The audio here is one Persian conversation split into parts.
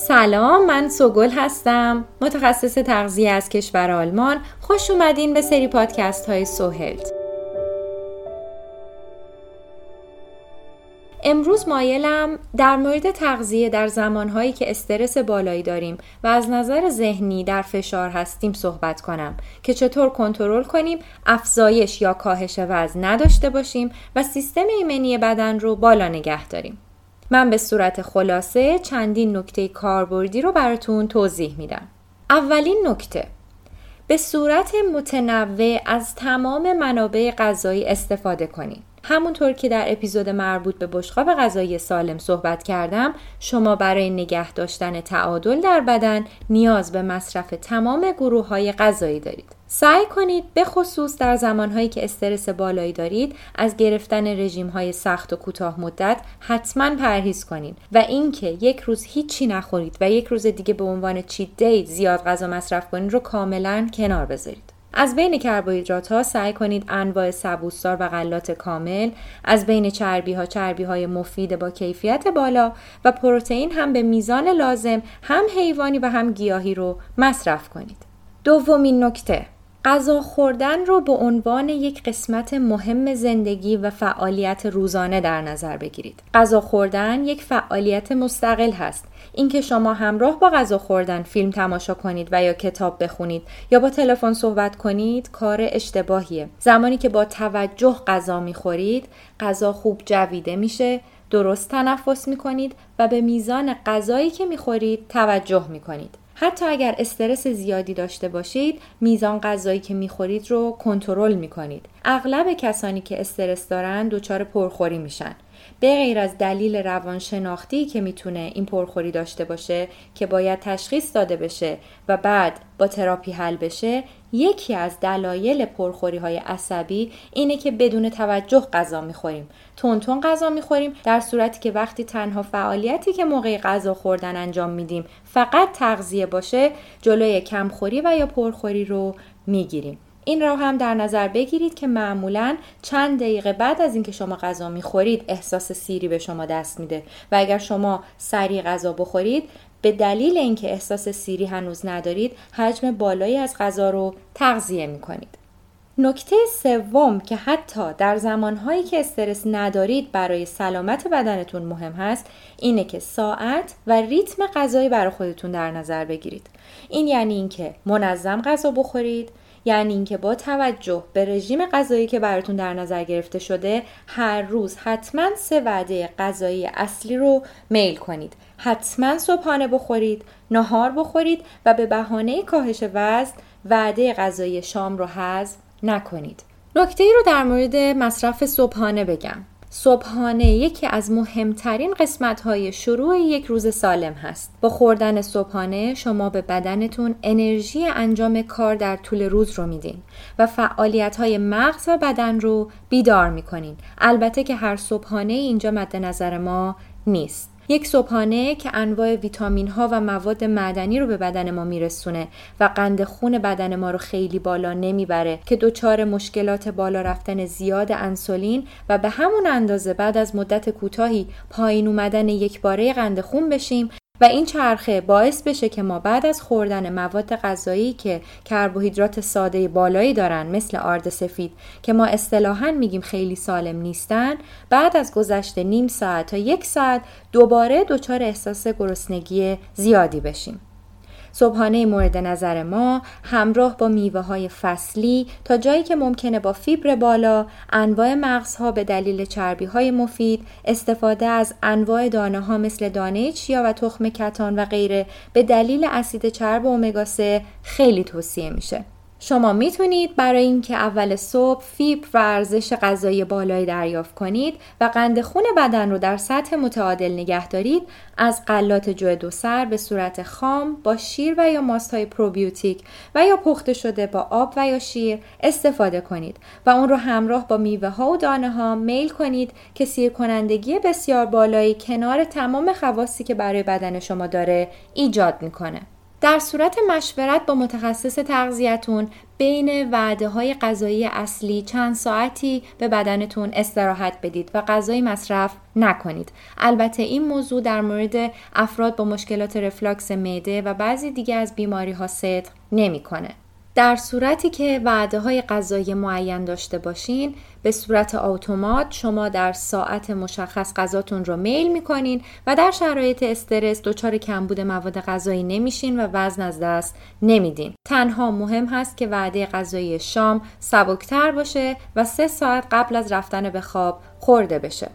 سلام من سوگل هستم. متخصص تغذیه از کشور آلمان. خوش اومدین به سری پادکست های سوهلت. امروز مایلم در مورد تغذیه در زمانهایی که استرس بالایی داریم و از نظر ذهنی در فشار هستیم صحبت کنم که چطور کنترل کنیم افزایش یا کاهش وزن نداشته باشیم و سیستم ایمنی بدن رو بالا نگه داریم. من به صورت خلاصه چندین نکته کاربردی رو براتون توضیح میدم. اولین نکته به صورت متنوع از تمام منابع غذایی استفاده کنید. همونطور که در اپیزود مربوط به بشقاب غذایی سالم صحبت کردم شما برای نگه داشتن تعادل در بدن نیاز به مصرف تمام گروه های غذایی دارید سعی کنید به خصوص در زمانهایی که استرس بالایی دارید از گرفتن رژیم های سخت و کوتاه مدت حتما پرهیز کنید و اینکه یک روز هیچی نخورید و یک روز دیگه به عنوان چیت دی زیاد غذا مصرف کنید رو کاملا کنار بذارید. از بین کربوهیدرات ها سعی کنید انواع سبوسدار و غلات کامل از بین چربی ها چربی های مفید با کیفیت بالا و پروتئین هم به میزان لازم هم حیوانی و هم گیاهی رو مصرف کنید. دومین نکته غذا خوردن رو به عنوان یک قسمت مهم زندگی و فعالیت روزانه در نظر بگیرید. غذا خوردن یک فعالیت مستقل هست. اینکه شما همراه با غذا خوردن فیلم تماشا کنید و یا کتاب بخونید یا با تلفن صحبت کنید کار اشتباهیه. زمانی که با توجه غذا می‌خورید، غذا خوب جویده میشه، درست تنفس می‌کنید و به میزان غذایی که می‌خورید توجه می‌کنید. حتی اگر استرس زیادی داشته باشید میزان غذایی که می‌خورید رو کنترل می‌کنید. اغلب کسانی که استرس دارن دچار پرخوری میشن. به غیر از دلیل روانشناختی که می‌تونه این پرخوری داشته باشه که باید تشخیص داده بشه و بعد با تراپی حل بشه یکی از دلایل پرخوری های عصبی اینه که بدون توجه غذا می‌خوریم. تون غذا می‌خوریم در صورتی که وقتی تنها فعالیتی که موقع غذا خوردن انجام میدیم فقط تغذیه باشه جلوی کمخوری و یا پرخوری رو می‌گیریم. این را هم در نظر بگیرید که معمولا چند دقیقه بعد از اینکه شما غذا می‌خورید احساس سیری به شما دست میده. و اگر شما سریع غذا بخورید به دلیل اینکه احساس سیری هنوز ندارید حجم بالایی از غذا رو تغذیه می‌کنید. نکته سوم که حتی در زمانهایی که استرس ندارید برای سلامت بدنتون مهم هست اینه که ساعت و ریتم غذایی برای خودتون در نظر بگیرید. این یعنی اینکه منظم غذا بخورید یعنی اینکه با توجه به رژیم غذایی که براتون در نظر گرفته شده هر روز حتما سه وعده غذایی اصلی رو میل کنید. حتما صبحانه بخورید نهار بخورید و به بهانه کاهش وزن وعده غذایی شام رو حذف نکنید. نکته ای رو در مورد مصرف صبحانه بگم. صبحانه یکی از مهمترین قسمت های شروع یک روز سالم هست. با خوردن صبحانه شما به بدنتون انرژی انجام کار در طول روز رو میدین و فعالیت های مغز و بدن رو بیدار می‌کنین. البته که هر صبحانه اینجا مد نظر ما نیست. یک صبحانه که انواع ویتامین ها و مواد معدنی رو به بدن ما میرسونه و قند خون بدن ما رو خیلی بالا نمی‌بره که دچار مشکلات بالا رفتن زیاد انسولین و به همون اندازه بعد از مدت کوتاهی پایین اومدن یک باره قند خون بشیم و این چرخه باعث بشه که ما بعد از خوردن مواد غذایی که کربوهیدرات ساده بالایی دارن مثل آرد سفید که ما اصطلاحا میگیم خیلی سالم نیستن بعد از گذشت نیم ساعت تا یک ساعت دوباره دچار احساس گرسنگی زیادی بشیم. صبحانه مورد نظر ما همراه با میوه های فصلی تا جایی که ممکنه با فیبر بالا انواع مغزها به دلیل چربی های مفید استفاده از انواع دانه ها مثل دانه چیا و تخم کتان و غیره به دلیل اسید چرب اومگا 3 خیلی توصیه میشه. شما می‌تونید برای اینکه اول صبح فیبر و ارزش غذایی بالایی دریافت کنید و قند خون بدن رو در سطح متعادل نگه دارید از غلات جو دو سر به صورت خام با شیر و یا ماست های پروبیوتیک و یا پخته شده با آب و یا شیر استفاده کنید و اون رو همراه با میوه ها و دانه ها میل کنید که سیر کنندگی بسیار بالایی کنار تمام خواصی که برای بدن شما داره ایجاد می‌کنه. در صورت مشورت با متخصص تغذیتون بین وعده های غذایی اصلی چند ساعتی به بدنتون استراحت بدید و غذای مصرف نکنید. البته این موضوع در مورد افراد با مشکلات رفلاکس معده و بعضی دیگه از بیماری ها صدق نمی‌کنه. در صورتی که وعده های غذایی معین داشته باشین به صورت اتومات شما در ساعت مشخص غذاتون رو میل می‌کنین و در شرایط استرس دچار کمبود مواد غذایی نمیشین و وزن از دست نمیدین. تنها مهم هست که وعده غذایی شام سبکتر باشه و سه ساعت قبل از رفتن به خواب خورده بشه.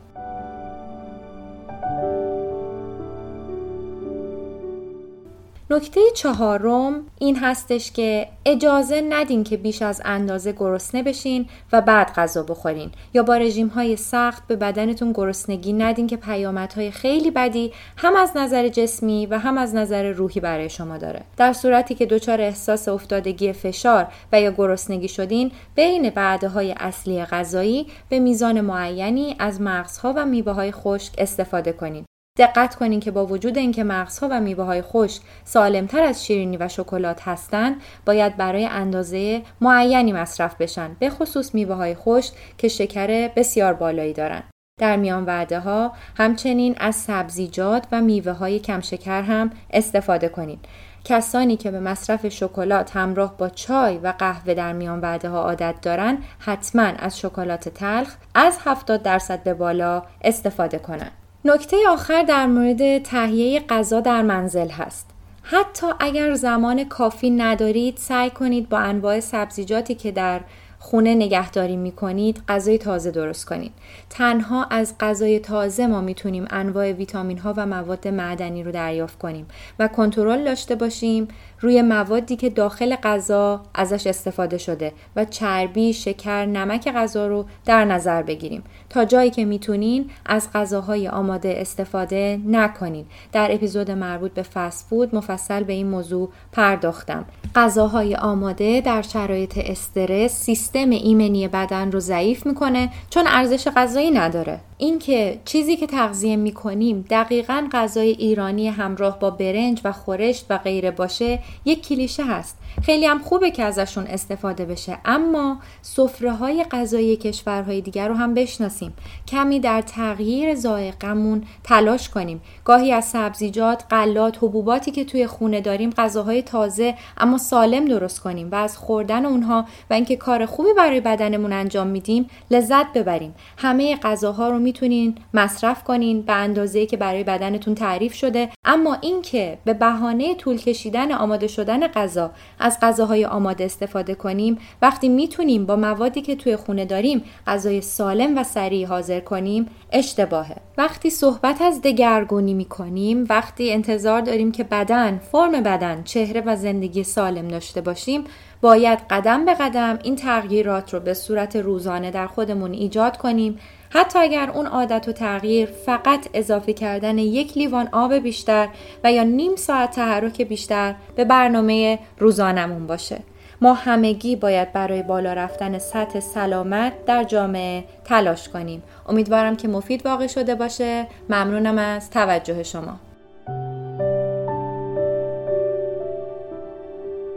نکته چهارم این هستش که اجازه ندین که بیش از اندازه گرسنه بشین و بعد غذا بخورین. یا با رژیم های سخت به بدنتون گرسنگی ندین که پیامدهای خیلی بدی هم از نظر جسمی و هم از نظر روحی برای شما داره. در صورتی که دچار احساس افتادگی فشار و یا گرسنگی شدین بین وعده های اصلی غذایی به میزان معینی از مغزها و میوه های خشک استفاده کنین. دقت کنین که با وجود اینکه مغزها و میوه های خشک سالمتر از شیرینی و شکلات هستند باید برای اندازه معینی مصرف بشن به خصوص میوه های خشک که شکر بسیار بالایی دارند. در میان وعده ها همچنین از سبزیجات و میوه های کم شکر هم استفاده کنید کسانی که به مصرف شکلات همراه با چای و قهوه در میان وعده ها عادت دارند حتما از شکلات تلخ از 70 درصد به بالا استفاده کنند نکته آخر در مورد تهیه غذا در منزل هست. حتی اگر زمان کافی ندارید سعی کنید با انواع سبزیجاتی که در خونه نگهداری می کنید غذای تازه درست کنید. تنها از غذای تازه ما می‌تونیم انواع ویتامین ها و مواد معدنی رو دریافت کنیم و کنترل داشته باشیم روی موادی که داخل غذا ازش استفاده شده و چربی، شکر، نمک غذا رو در نظر بگیریم. تا جایی که می‌تونین از غذاهای آماده استفاده نکنین. در اپیزود مربوط به فست فود مفصل به این موضوع پرداختم. غذاهای آماده در شرایط استرس سیستم ایمنی بدن رو ضعیف می‌کنه چون ارزش غذایی نداره. اینکه چیزی که تغذیه می‌کنیم دقیقا غذای ایرانی همراه با برنج و خورشت و غیره باشه یک کلیشه هست. خیلی هم خوبه که ازشون استفاده بشه اما سفره های غذایی کشورهای دیگر رو هم بشناسیم. کمی در تغییر ذائقه‌مون تلاش کنیم. گاهی از سبزیجات غلات حبوباتی که توی خونه داریم غذاهای تازه اما سالم درست کنیم و از خوردن اونها و اینکه کار خوبی برای بدنمون انجام میدیم لذت ببریم. همه غذاها رو می‌تونین مصرف کنین به اندازه که برای بدنتون تعریف شده. اما اینکه به بهانه طول کشیدن آماده شدن غذا از غذاهای آماده استفاده کنیم وقتی می‌تونیم با موادی که توی خونه داریم غذای سالم و سریع حاضر کنیم اشتباهه. وقتی صحبت از دگرگونی می‌کنیم وقتی انتظار داریم که بدن فرم بدن چهره و زندگی سالم داشته باشیم باید قدم به قدم این تغییرات رو به صورت روزانه در خودمون ایجاد کنیم. حتی اگر اون عادت و تغییر فقط اضافه کردن یک لیوان آب بیشتر و یا نیم ساعت تحرک بیشتر به برنامه روزانمون باشه. ما همگی باید برای بالا رفتن سطح سلامت در جامعه تلاش کنیم. امیدوارم که مفید واقع شده باشه. ممنونم از توجه شما.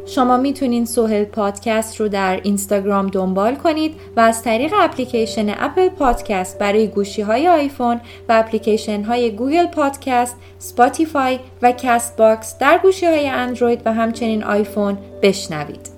شما می‌تونین سوهل پادکست رو در اینستاگرام دنبال کنید و از طریق اپلیکیشن Apple Podcast برای گوشی های آیفون و اپلیکیشن های Google Podcast، Spotify و Castbox در گوشی های اندروید و همچنین آیفون بشنوید.